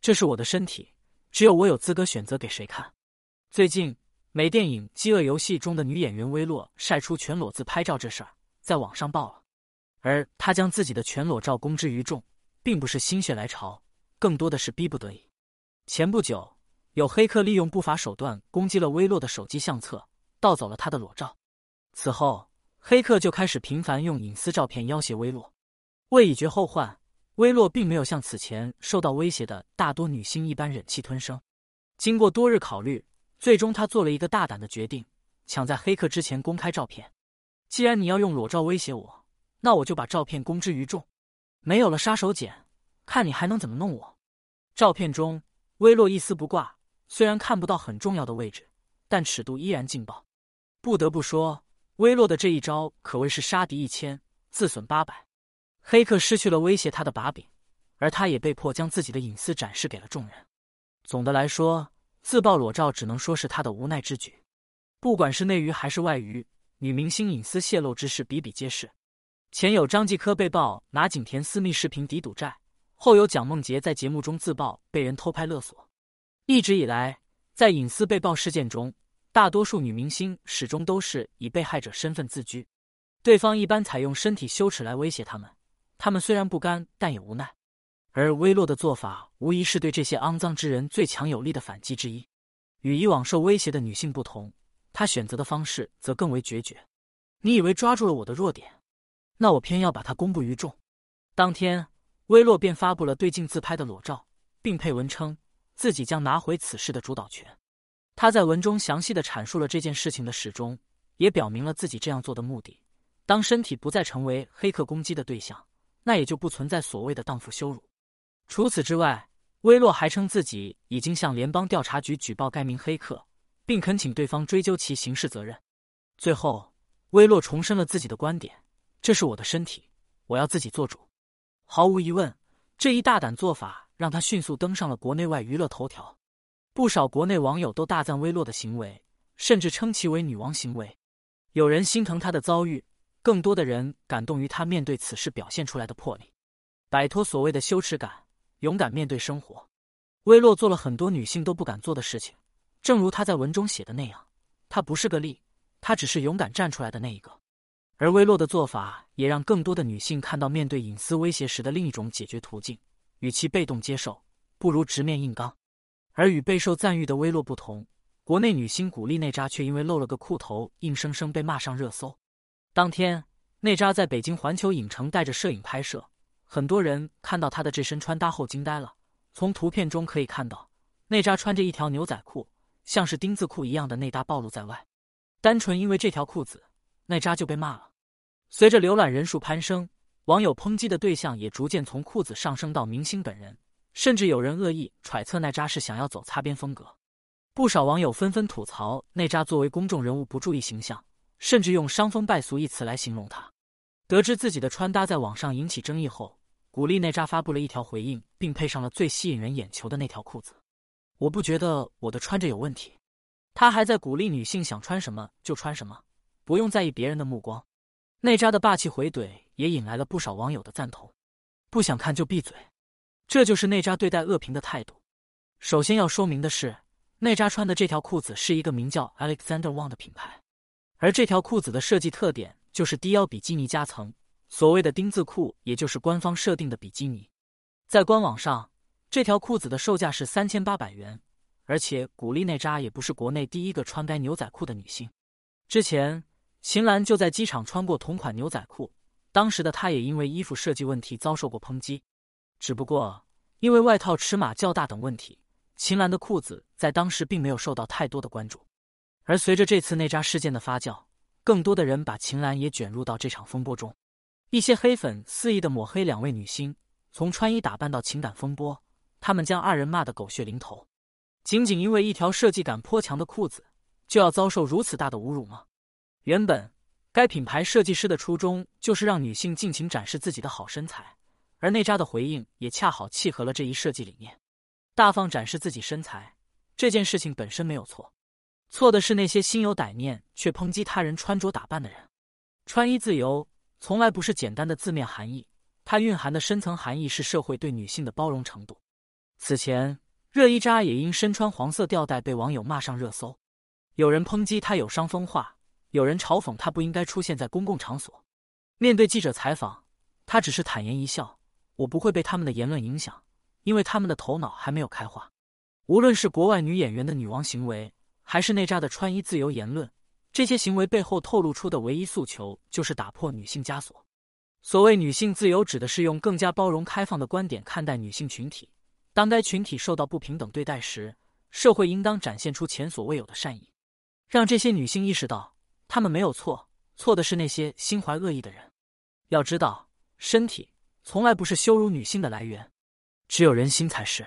这是我的身体，只有我有资格选择给谁看。最近，美电影《饥饿游戏》中的女演员薇洛晒出全裸自拍照这事儿，在网上爆了。而她将自己的全裸照公之于众，并不是心血来潮，更多的是逼不得已。前不久，有黑客利用不法手段攻击了薇洛的手机相册，盗走了她的裸照。此后，黑客就开始频繁用隐私照片要挟薇洛。为以绝后患，薇洛并没有像此前受到威胁的大多女星一般忍气吞声。经过多日考虑，最终他做了一个大胆的决定：抢在黑客之前公开照片。既然你要用裸照威胁我，那我就把照片公之于众。没有了杀手锏，看你还能怎么弄我？照片中，薇洛一丝不挂，虽然看不到很重要的位置，但尺度依然劲爆。不得不说。威洛的这一招可谓是杀敌一千，自损八百。黑客失去了威胁他的把柄，而他也被迫将自己的隐私展示给了众人。总的来说，自曝裸照只能说是他的无奈之举。不管是内娱还是外娱，女明星隐私泄露之事比比皆是。前有张继科被曝拿景甜私密视频抵赌债，后有蒋梦婕在节目中自曝被人偷拍勒索。一直以来，在隐私被曝事件中，大多数女明星始终都是以被害者身份自居，对方一般采用身体羞耻来威胁他们，他们虽然不甘，但也无奈。而薇洛的做法无疑是对这些肮脏之人最强有力的反击之一。与以往受威胁的女性不同，她选择的方式则更为决绝。你以为抓住了我的弱点，那我偏要把它公布于众。当天，薇洛便发布了对镜自拍的裸照，并配文称自己将拿回此事的主导权。他在文中详细的阐述了这件事情的始终，也表明了自己这样做的目的。当身体不再成为黑客攻击的对象，那也就不存在所谓的荡妇羞辱。除此之外，威洛还称自己已经向联邦调查局举报该名黑客，并恳请对方追究其刑事责任。最后，威洛重申了自己的观点：“这是我的身体，我要自己做主。”毫无疑问，这一大胆做法让他迅速登上了国内外娱乐头条。不少国内网友都大赞薇洛的行为，甚至称其为“女王行为”。有人心疼她的遭遇，更多的人感动于她面对此事表现出来的魄力，摆脱所谓的羞耻感，勇敢面对生活。薇洛做了很多女性都不敢做的事情，正如她在文中写的那样：“她不是个例，她只是勇敢站出来的那一个。”而薇洛的做法也让更多的女性看到面对隐私威胁时的另一种解决途径：与其被动接受，不如直面硬刚。而与备受赞誉的薇洛不同，国内女星古力娜扎却因为露了个裤头，硬生生被骂上热搜。当天，娜扎在北京环球影城带着摄影拍摄，很多人看到她的这身穿搭后惊呆了。从图片中可以看到，娜扎穿着一条牛仔裤，像是丁字裤一样的内搭暴露在外。单纯因为这条裤子，娜扎就被骂了。随着浏览人数攀升，网友抨击的对象也逐渐从裤子上升到明星本人。甚至有人恶意揣测奈扎是想要走擦边风格，不少网友纷纷吐槽奈扎作为公众人物不注意形象，甚至用“伤风败俗”一词来形容他。得知自己的穿搭在网上引起争议后，古力奈扎发布了一条回应，并配上了最吸引人眼球的那条裤子。我不觉得我的穿着有问题，他还在鼓励女性想穿什么就穿什么，不用在意别人的目光。内扎的霸气回怼也引来了不少网友的赞同。不想看就闭嘴。这就是内扎对待恶评的态度。首先要说明的是，内扎穿的这条裤子是一个名叫 Alexander Wang 的品牌，而这条裤子的设计特点就是低腰比基尼夹层，所谓的丁字裤，也就是官方设定的比基尼。在官网上，这条裤子的售价是三千八百元，而且古力内扎也不是国内第一个穿该牛仔裤的女性。之前，秦岚就在机场穿过同款牛仔裤，当时的她也因为衣服设计问题遭受过抨击。只不过因为外套尺码较大等问题，秦岚的裤子在当时并没有受到太多的关注。而随着这次内扎事件的发酵，更多的人把秦岚也卷入到这场风波中。一些黑粉肆意的抹黑两位女星，从穿衣打扮到情感风波，他们将二人骂得狗血淋头。仅仅因为一条设计感颇强的裤子，就要遭受如此大的侮辱吗？原本该品牌设计师的初衷就是让女性尽情展示自己的好身材。而内扎的回应也恰好契合了这一设计理念，大方展示自己身材这件事情本身没有错，错的是那些心有歹念却抨击他人穿着打扮的人。穿衣自由从来不是简单的字面含义，它蕴含的深层含义是社会对女性的包容程度。此前，热依扎也因身穿黄色吊带被网友骂上热搜，有人抨击她有伤风化，有人嘲讽她不应该出现在公共场所。面对记者采访，她只是坦言一笑：“我不会被他们的言论影响，因为他们的头脑还没有开化。”无论是国外女演员的女王行为，还是内扎的穿衣自由言论，这些行为背后透露出的唯一诉求就是打破女性枷锁。所谓女性自由，指的是用更加包容开放的观点看待女性群体。当该群体受到不平等对待时，社会应当展现出前所未有的善意，让这些女性意识到她们没有错，错的是那些心怀恶意的人。要知道，身体从来不是羞辱女性的来源，只有人心才是。